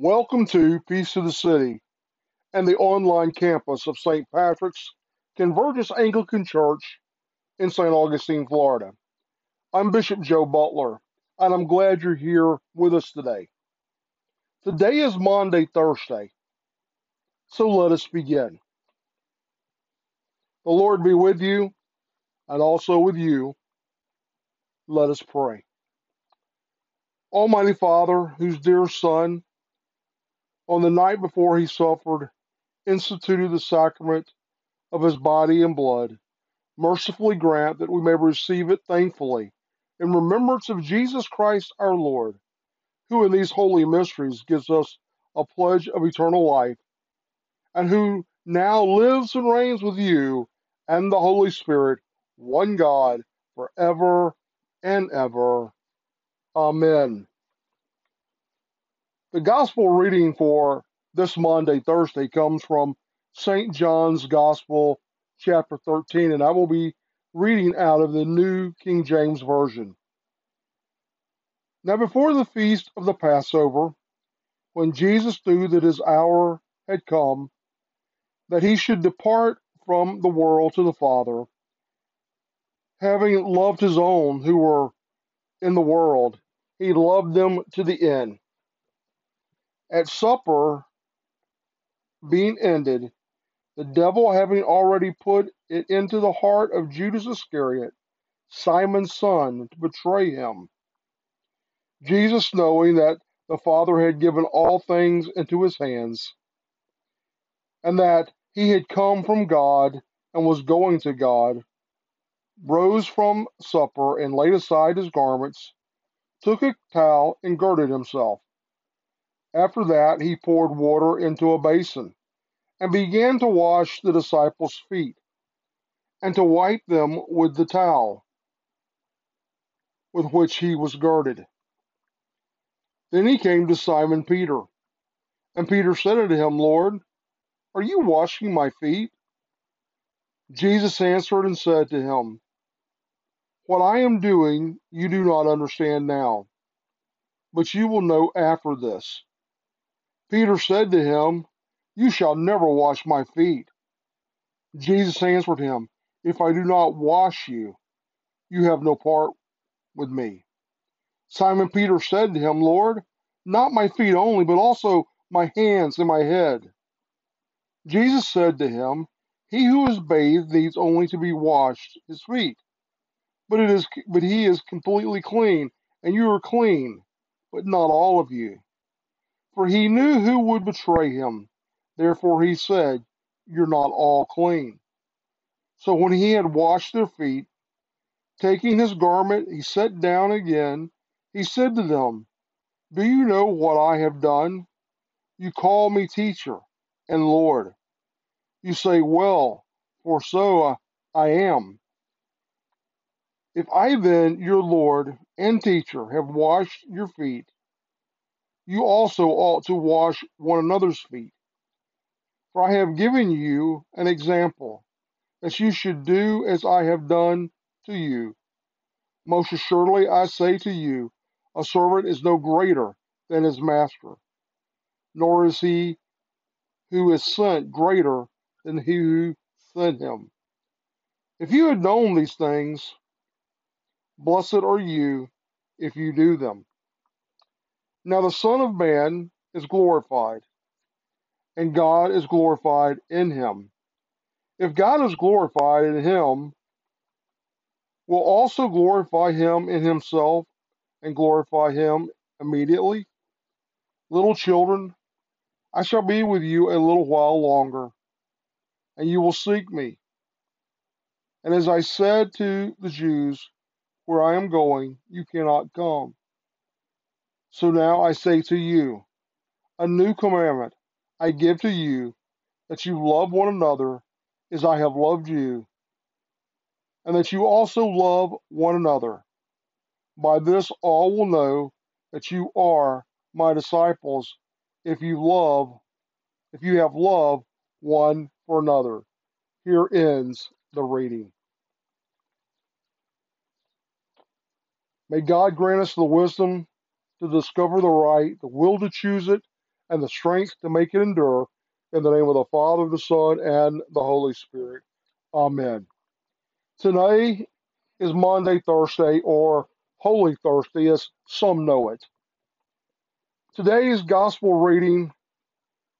Welcome to Peace of the City and the online campus of St. Patrick's Convergence Anglican Church in St. Augustine, Florida. I'm Bishop Joe Butler, and I'm glad you're here with us today. Today is Maundy Thursday, so let us begin. The Lord be with you and also with you. Let us pray. Almighty Father, whose dear Son, on the night before he suffered, instituted the sacrament of his body and blood, mercifully grant that we may receive it thankfully in remembrance of Jesus Christ our Lord, who in these holy mysteries gives us a pledge of eternal life, and who now lives and reigns with you and the Holy Spirit, one God, forever and ever. Amen. The gospel reading for this Maundy Thursday, comes from St. John's Gospel, chapter 13, and I will be reading out of the New King James Version. Now, before the feast of the Passover, when Jesus knew that his hour had come, that he should depart from the world to the Father, having loved his own who were in the world, he loved them to the end. At supper being ended, the devil having already put it into the heart of Judas Iscariot, Simon's son, to betray him. Jesus, knowing that the Father had given all things into his hands, and that he had come from God and was going to God, rose from supper and laid aside his garments, took a towel and girded himself. After that, he poured water into a basin and began to wash the disciples' feet and to wipe them with the towel with which he was girded. Then he came to Simon Peter, and Peter said unto him, Lord, are you washing my feet? Jesus answered and said to him, What I am doing you do not understand now, but you will know after this. Peter said to him, You shall never wash my feet. Jesus answered him, If I do not wash you, you have no part with me. Simon Peter said to him, Lord, not my feet only, but also my hands and my head. Jesus said to him, He who is bathed needs only to be washed his feet, but it is but he is completely clean, and you are clean, but not all of you. For he knew who would betray him. Therefore he said, You're not all clean. So when he had washed their feet, taking his garment, he sat down again. He said to them, Do you know what I have done? You call me teacher and Lord. You say, Well, for so I am. If I then, your Lord and teacher, have washed your feet, you also ought to wash one another's feet. For I have given you an example, that you should do as I have done to you. Most assuredly I say to you, a servant is no greater than his master, nor is he who is sent greater than he who sent him. If you had known these things, blessed are you if you do them. Now the Son of Man is glorified, and God is glorified in him. If God is glorified in him, will also glorify him in himself and glorify him immediately. Little children, I shall be with you a little while longer, and you will seek me. And as I said to the Jews, where I am going, you cannot come. So now I say to you, a new commandment I give to you, that you love one another as I have loved you, and that you also love one another. By this all will know that you are my disciples if you love, if you have love one for another. Here ends the reading. May God grant us the wisdom to discover the right, the will to choose it, and the strength to make it endure. In the name of the Father, the Son, and the Holy Spirit. Amen. Today is Maundy Thursday, or Holy Thursday, as some know it. Today's gospel reading,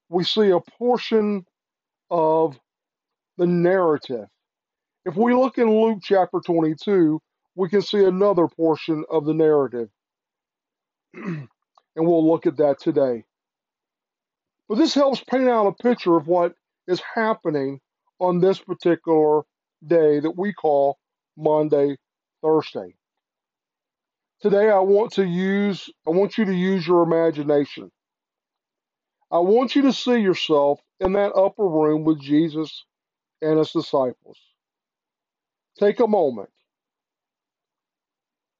we see a portion of the narrative. If we look in Luke chapter 22, we can see another portion of the narrative. and we'll look at that today. But this helps paint out a picture of what is happening on this particular day that we call Maundy Thursday. Today I want to use I want you to use your imagination. I want you to see yourself in that upper room with Jesus and his disciples. Take a moment.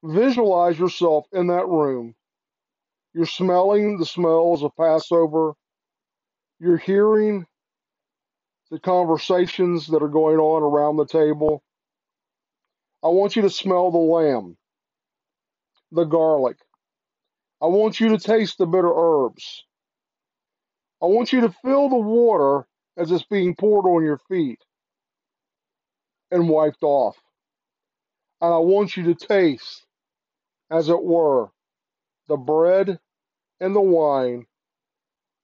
Visualize yourself in that room. You're smelling the smells of Passover. You're hearing the conversations that are going on around the table. I want you to smell the lamb, the garlic. I want you to taste the bitter herbs. I want you to feel the water as it's being poured on your feet and wiped off. And I want you to taste, as it were, the bread and the wine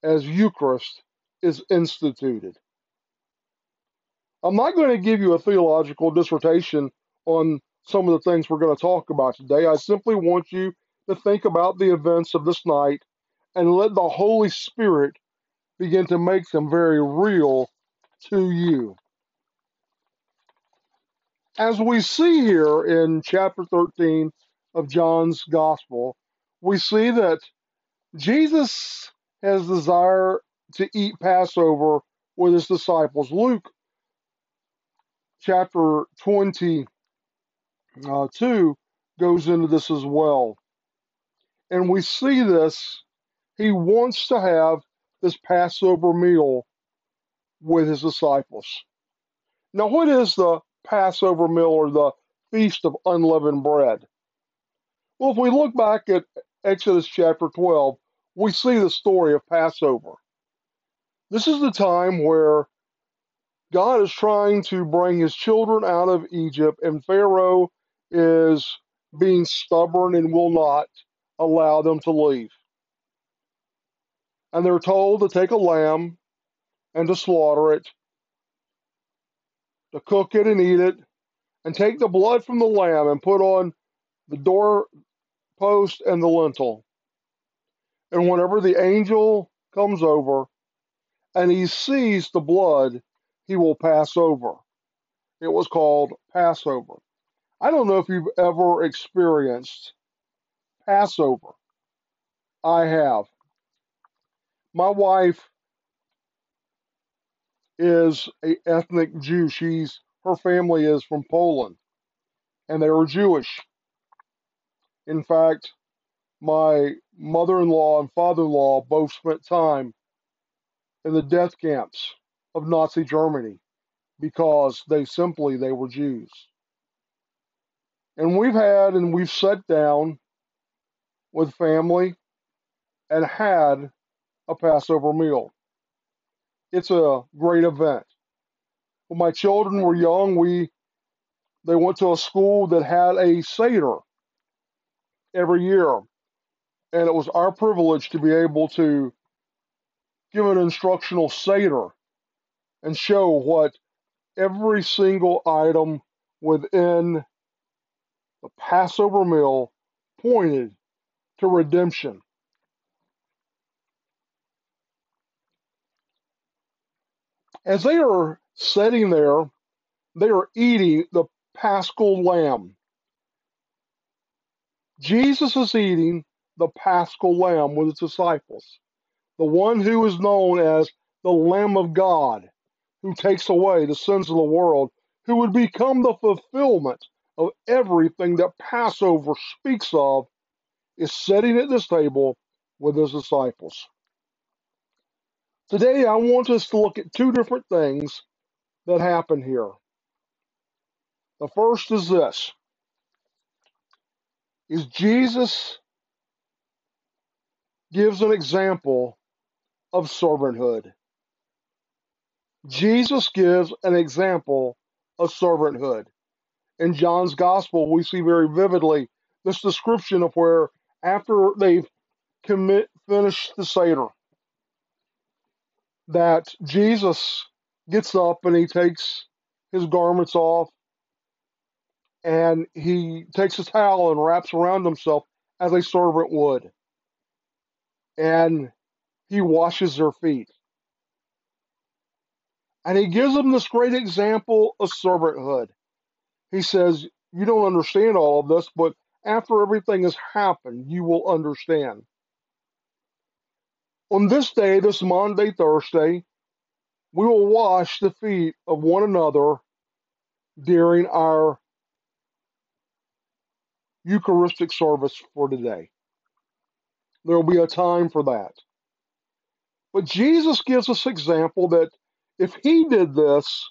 as Eucharist is instituted. I'm not going to give you a theological dissertation on some of the things we're going to talk about today. I simply want you to think about the events of this night and let the Holy Spirit begin to make them very real to you. As we see here in chapter 13 of John's Gospel, we see that Jesus has desire to eat Passover with his disciples. Luke chapter Uh, 22 goes into this as well. And we see this. He wants to have this Passover meal with his disciples. Now, what is the Passover meal or the Feast of Unleavened Bread? Well, if we look back at Exodus chapter 12, we see the story of Passover. This is the time where God is trying to bring his children out of Egypt, and Pharaoh is being stubborn and will not allow them to leave. And they're told to take a lamb and to slaughter it, to cook it and eat it, and take the blood from the lamb and put on the doorpost and the lintel. And whenever the angel comes over and he sees the blood, he will pass over. It was called Passover. I don't know if you've ever experienced Passover. I have. My wife is a ethnic Jew. She's her family is from Poland and they were Jewish. In fact, my mother-in-law and father-in-law both spent time in the death camps of Nazi Germany because they simply they were Jews. And we've had and we've sat down with family and had a Passover meal. It's a great event. When my children were young, we they went to a school that had a Seder every year and it was our privilege to be able to give an instructional Seder and show what every single item within the Passover meal pointed to redemption. As they are sitting there, they are eating the paschal lamb. Jesus is eating the paschal lamb with his disciples, the one who is known as the Lamb of God, who takes away the sins of the world, who would become the fulfillment of everything that Passover speaks of, is sitting at this table with his disciples. Today, I want us to look at two different things that happen here. The first is this is Jesus gives an example of servanthood. Jesus gives an example of servanthood. In John's gospel, we see very vividly this description of where after they've commit finished the Seder, that Jesus gets up and he takes his garments off and he takes a towel and wraps around himself as a servant would. And he washes their feet. And he gives them this great example of servanthood. He says, You don't understand all of this, but after everything has happened, you will understand. On this day, this Maundy Thursday, we will wash the feet of one another during our Eucharistic service for today. There will be a time for that. But Jesus gives us example that if he did this,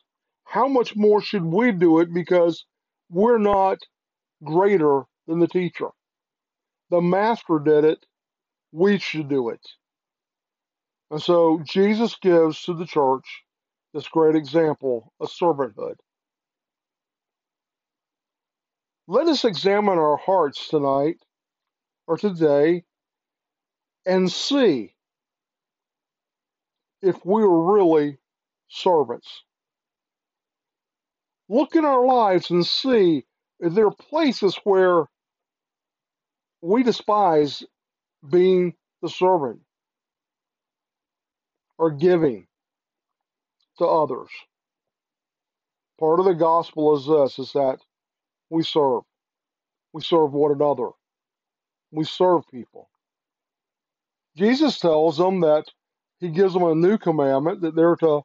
how much more should we do it because we're not greater than the teacher. The master did it, we should do it. And so Jesus gives to the church this great example of servanthood. Let us examine our hearts tonight or today and see if we are really servants. Look in our lives and see if there are places where we despise being the servant or giving to others. Part of the gospel is this is that we serve. We serve one another. We serve people. Jesus tells them that he gives them a new commandment that they're to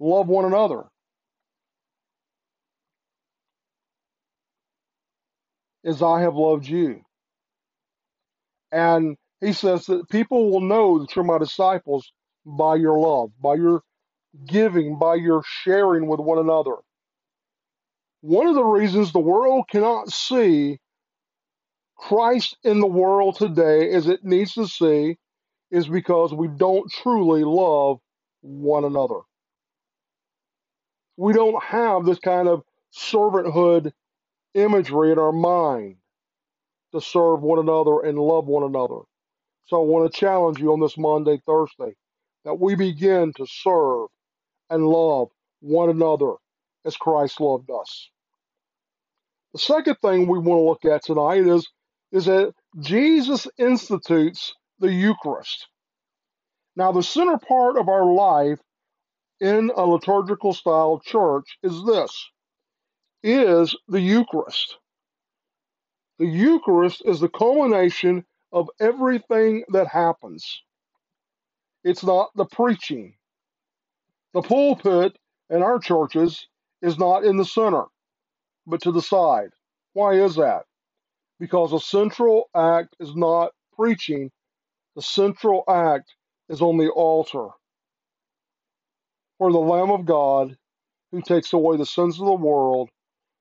love one another. As I have loved you. And he says that people will know that you're my disciples by your love, by your giving, by your sharing with one another. One of the reasons the world cannot see Christ in the world today as it needs to see is because we don't truly love one another. We don't have this kind of servanthood imagery in our mind to serve one another and love one another. So I want to challenge you on this Maundy Thursday, that we begin to serve and love one another as Christ loved us. The second thing we want to look at tonight is, is that Jesus institutes the Eucharist. Now, the center part of our life in a liturgical style church is this is the Eucharist. The Eucharist is the culmination of everything that happens. It's not the preaching. The pulpit in our churches is not in the center, but to the side. Why is that? Because the central act is not preaching, the central act is on the altar. Where the Lamb of God, who takes away the sins of the world,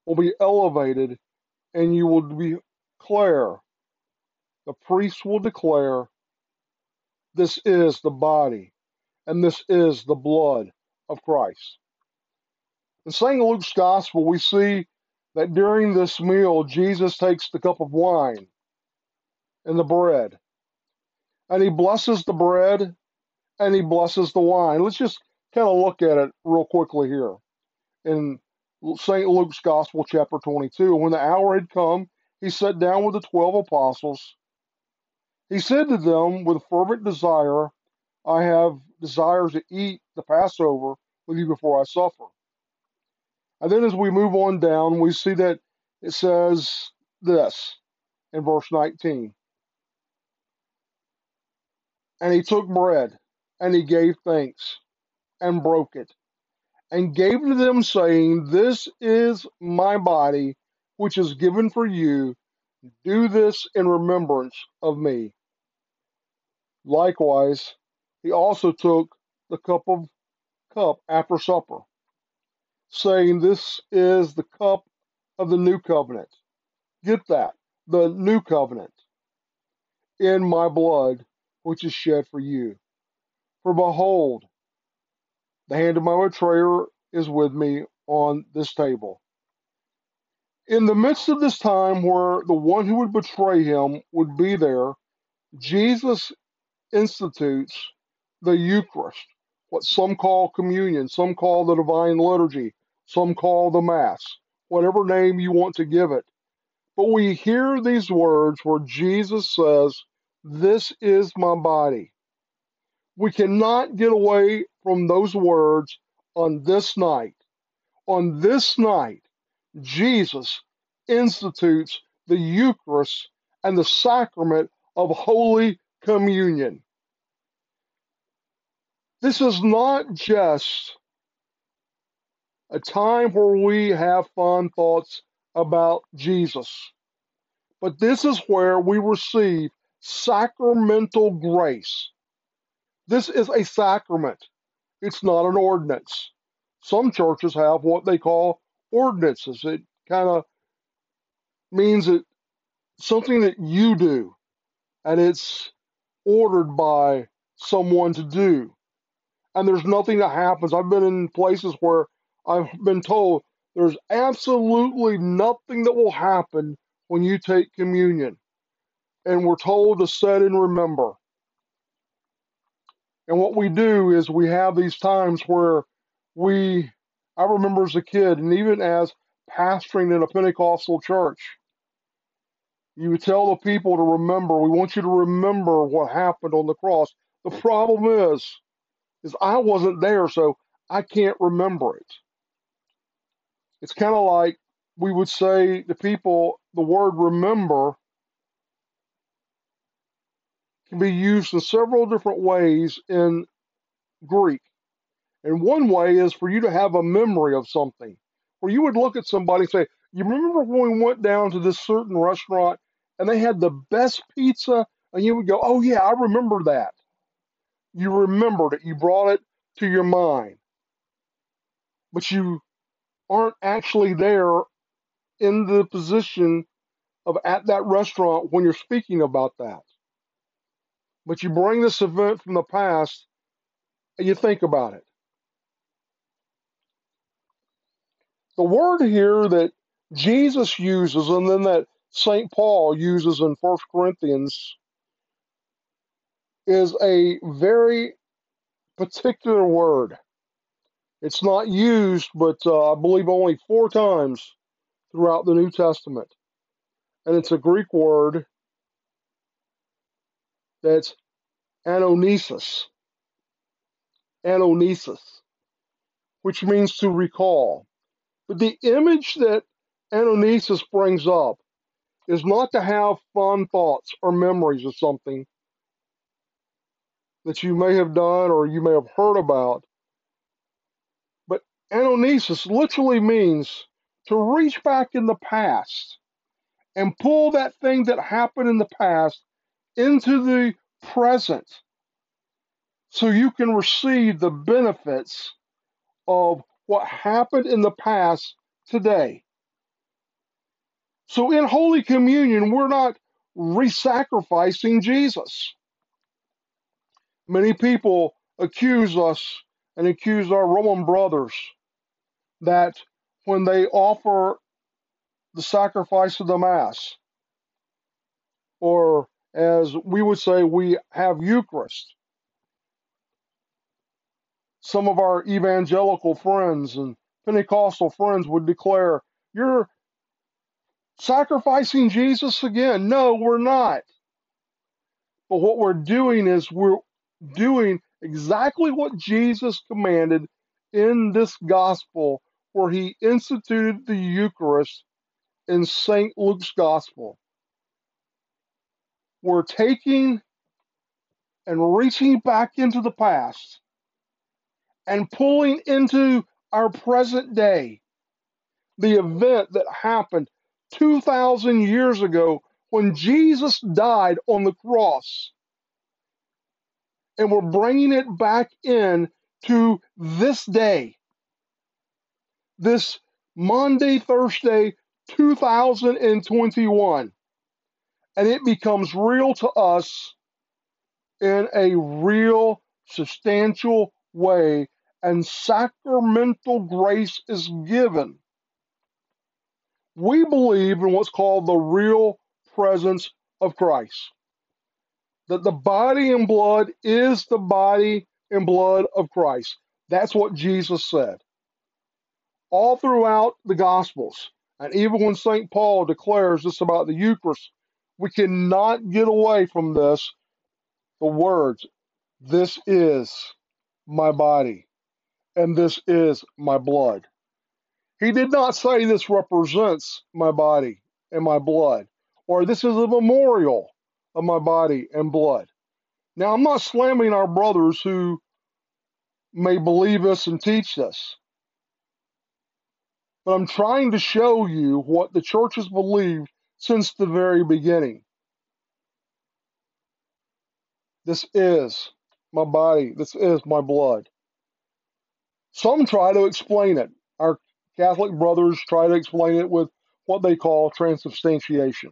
will be elevated, and you will declare the priest will declare, This is the body and this is the blood of Christ. In St. Luke's Gospel, we see that during this meal, Jesus takes the cup of wine and the bread, and he blesses the bread and he blesses the wine. Let's just kind of look at it real quickly here. In St. Luke's Gospel, chapter 22, And when the hour had come, he sat down with the twelve apostles he said to them with fervent desire, I have desires to eat the Passover with you before I suffer. And then as we move on down, we see that it says this in verse 19. And he took bread, and he gave thanks, and broke it, and gave to them, saying, This is my body, which is given for you. Do this in remembrance of me. Likewise, he also took the cup of cup after supper, saying, This is the cup of the new covenant. Get that, the new covenant in my blood, which is shed for you. For behold, the hand of my betrayer is with me on this table. In the midst of this time where the one who would betray him would be there, Jesus institutes the Eucharist, what some call communion, some call the divine liturgy, some call the Mass, whatever name you want to give it. But we hear these words where Jesus says, This is my body. We cannot get away from those words on this night. On this night, Jesus institutes the Eucharist and the sacrament of Holy Communion. This is not just a time where we have fun thoughts about Jesus, but this is where we receive sacramental grace. This is a sacrament, it's not an ordinance. Some churches have what they call ordinances. It kind of means that something that you do and it's ordered by someone to do. And there's nothing that happens. I've been in places where I've been told there's absolutely nothing that will happen when you take communion. And we're told to set and remember. And what we do is we have these times where we, I remember as a kid, and even as pastoring in a Pentecostal church, you would tell the people to remember. We want you to remember what happened on the cross. The problem is, is I wasn't there, so I can't remember it. It's kind of like we would say to people, the word remember can be used in several different ways in Greek. And one way is for you to have a memory of something, where you would look at somebody and say, You remember when we went down to this certain restaurant and they had the best pizza? And you would go, Oh, yeah, I remember that. You remembered it, you brought it to your mind. But you aren't actually there in the position of at that restaurant when you're speaking about that. But you bring this event from the past and you think about it. The word here that Jesus uses and then that St. Paul uses in 1 Corinthians is a very particular word. It's not used, but uh, I believe only four times throughout the New Testament. And it's a Greek word that's anamnesis. Anamnesis, which means to recall. But the image that anamnesis brings up is not to have fun thoughts or memories of something that you may have done or you may have heard about. But anamnesis literally means to reach back in the past and pull that thing that happened in the past into the present so you can receive the benefits of what happened in the past today. So in Holy Communion, we're not re-sacrificing Jesus. Many people accuse us and accuse our Roman brothers that when they offer the sacrifice of the Mass, or as we would say, we have Eucharist. Some of our evangelical friends and Pentecostal friends would declare, You're sacrificing Jesus again. No, we're not. But what we're doing is we're doing exactly what Jesus commanded in this gospel where he instituted the Eucharist in St. Luke's gospel. We're taking and reaching back into the past and pulling into our present day the event that happened 2,000 years ago when Jesus died on the cross. and we're bringing it back in to this day, this Maundy Thursday, 2021. And it becomes real to us in a real, substantial way, and sacramental grace is given. We believe in what's called the real presence of Christ. That the body and blood is the body and blood of Christ. That's what Jesus said. All throughout the Gospels, and even when St. Paul declares this about the Eucharist, we cannot get away from this the words, This is my body, and this is my blood. He did not say this represents my body and my blood, or this is a memorial of my body and blood. Now, I'm not slamming our brothers who may believe this and teach this, but I'm trying to show you what the church has believed since the very beginning. This is my body, this is my blood. Some try to explain it. Our Catholic brothers try to explain it with what they call transubstantiation.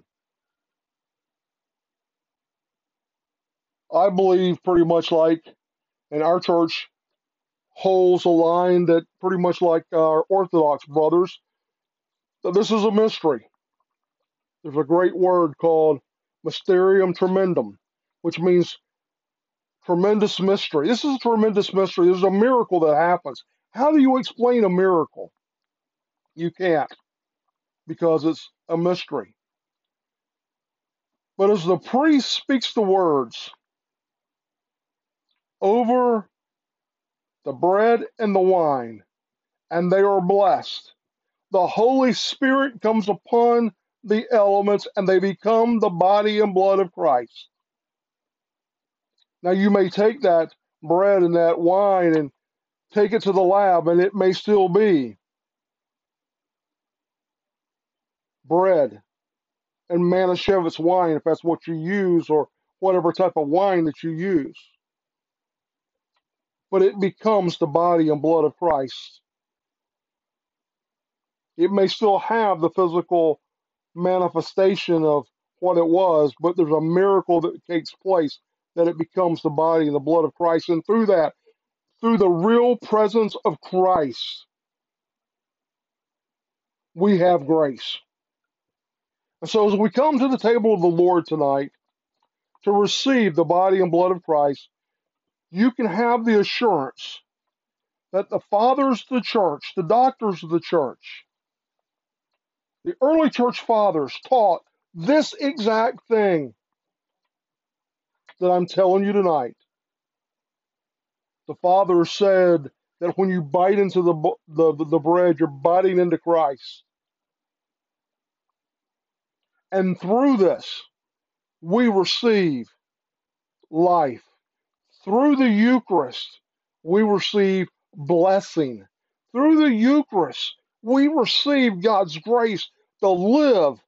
I believe pretty much like, and our church holds a line that pretty much like our Orthodox brothers, that this is a mystery. There's a great word called mysterium tremendum, which means tremendous mystery. This is a tremendous mystery. There's a miracle that happens. How do you explain a miracle? You can't because it's a mystery. But as the priest speaks the words, over the bread and the wine, and they are blessed. The Holy Spirit comes upon the elements, and they become the body and blood of Christ. Now, you may take that bread and that wine and take it to the lab, and it may still be bread and Manischewitz wine, if that's what you use, or whatever type of wine that you use but it becomes the body and blood of Christ. It may still have the physical manifestation of what it was, but there's a miracle that takes place that it becomes the body and the blood of Christ. And through that, through the real presence of Christ, we have grace. And so as we come to the table of the Lord tonight to receive the body and blood of Christ, you can have the assurance that the fathers of the church, the doctors of the church, the early church fathers taught this exact thing that I'm telling you tonight. The father said that when you bite into the, the, the bread, you're biting into Christ. And through this, we receive life through the Eucharist, we receive blessing. Through the Eucharist, we receive God's grace to live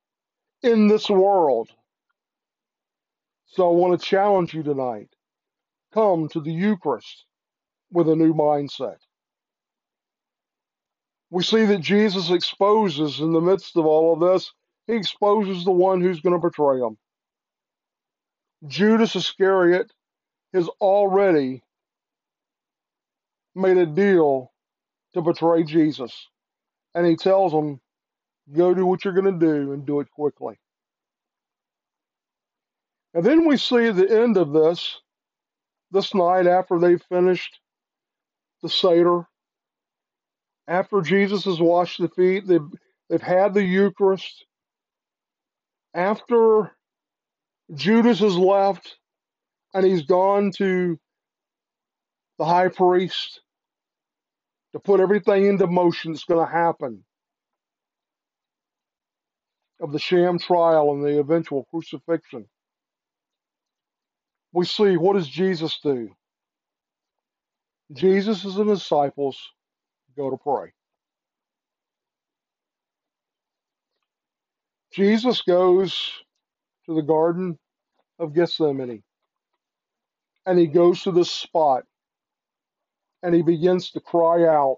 in this world. So I want to challenge you tonight. Come to the Eucharist with a new mindset. We see that Jesus exposes in the midst of all of this, he exposes the one who's going to betray him. Judas Iscariot has already made a deal to betray Jesus. And he tells them, go do what you're going to do and do it quickly. And then we see the end of this, this night after they've finished the Seder, after Jesus has washed the feet, they've, they've had the Eucharist, after Judas has left, and he's gone to the high priest to put everything into motion that's going to happen of the sham trial and the eventual crucifixion. We see what does Jesus do? Jesus and his disciples go to pray. Jesus goes to the Garden of Gethsemane. And he goes to this spot and he begins to cry out,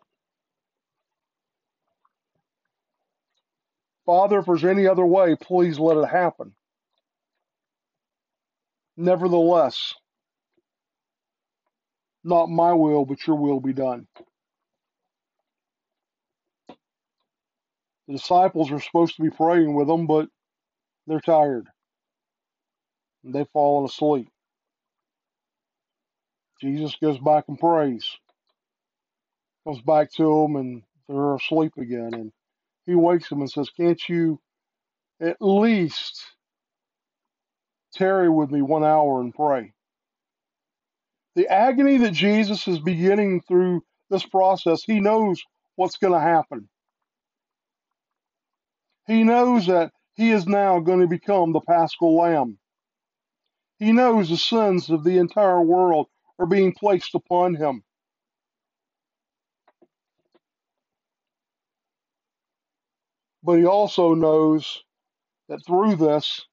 Father, if there's any other way, please let it happen. Nevertheless, not my will, but your will be done. The disciples are supposed to be praying with him, but they're tired. They've fallen asleep. Jesus goes back and prays. Comes back to them, and they're asleep again. And he wakes them and says, Can't you at least tarry with me one hour and pray? The agony that Jesus is beginning through this process, he knows what's going to happen. He knows that he is now going to become the paschal lamb. He knows the sins of the entire world are being placed upon him. But he also knows that through this,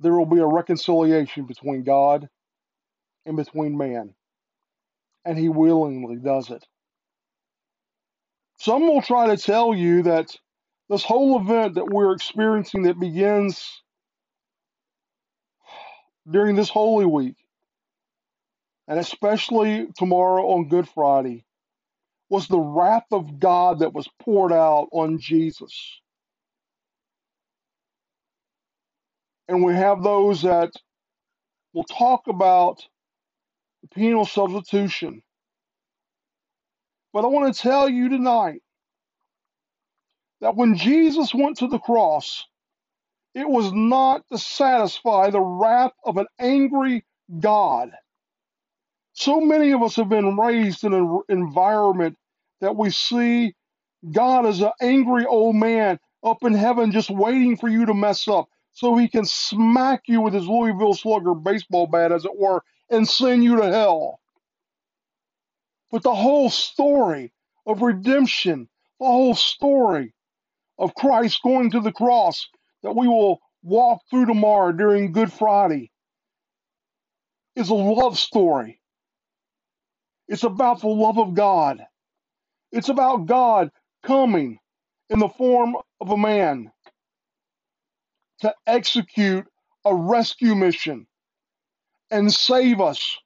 there will be a reconciliation between God and between man. And he willingly does it. Some will try to tell you that this whole event that we're experiencing that begins during this Holy Week, and especially tomorrow on Good Friday, was the wrath of God that was poured out on Jesus. And we have those that will talk about the penal substitution. But I want to tell you tonight that when Jesus went to the cross, it was not to satisfy the wrath of an angry God. So many of us have been raised in an environment that we see God as an angry old man up in heaven just waiting for you to mess up so he can smack you with his Louisville Slugger baseball bat, as it were, and send you to hell. But the whole story of redemption, the whole story of Christ going to the cross that we will walk through tomorrow during Good Friday is a love story. It's about the love of God. It's about God coming in the form of a man to execute a rescue mission and save us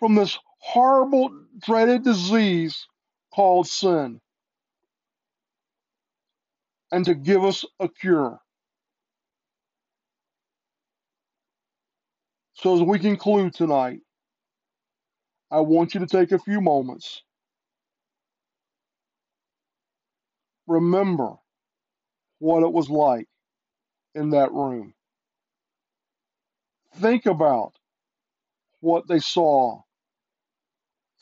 from this horrible, dreaded disease called sin and to give us a cure. So, as we conclude tonight, I want you to take a few moments. Remember what it was like in that room. Think about what they saw.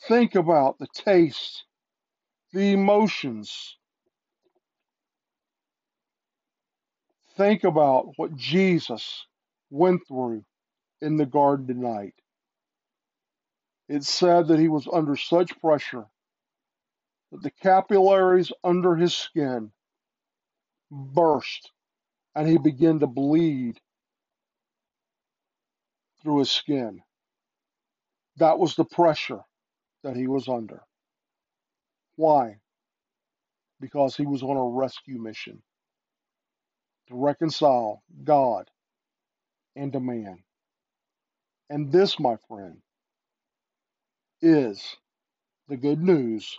Think about the taste, the emotions. Think about what Jesus went through in the garden tonight. It's said that he was under such pressure that the capillaries under his skin burst and he began to bleed through his skin. That was the pressure that he was under. Why? Because he was on a rescue mission to reconcile God and a man. And this, my friend, is the good news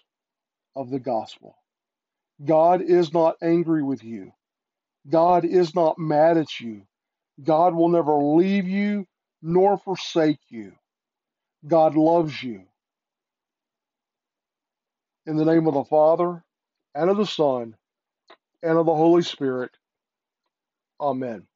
of the gospel. God is not angry with you. God is not mad at you. God will never leave you nor forsake you. God loves you. In the name of the Father, and of the Son, and of the Holy Spirit. Amen.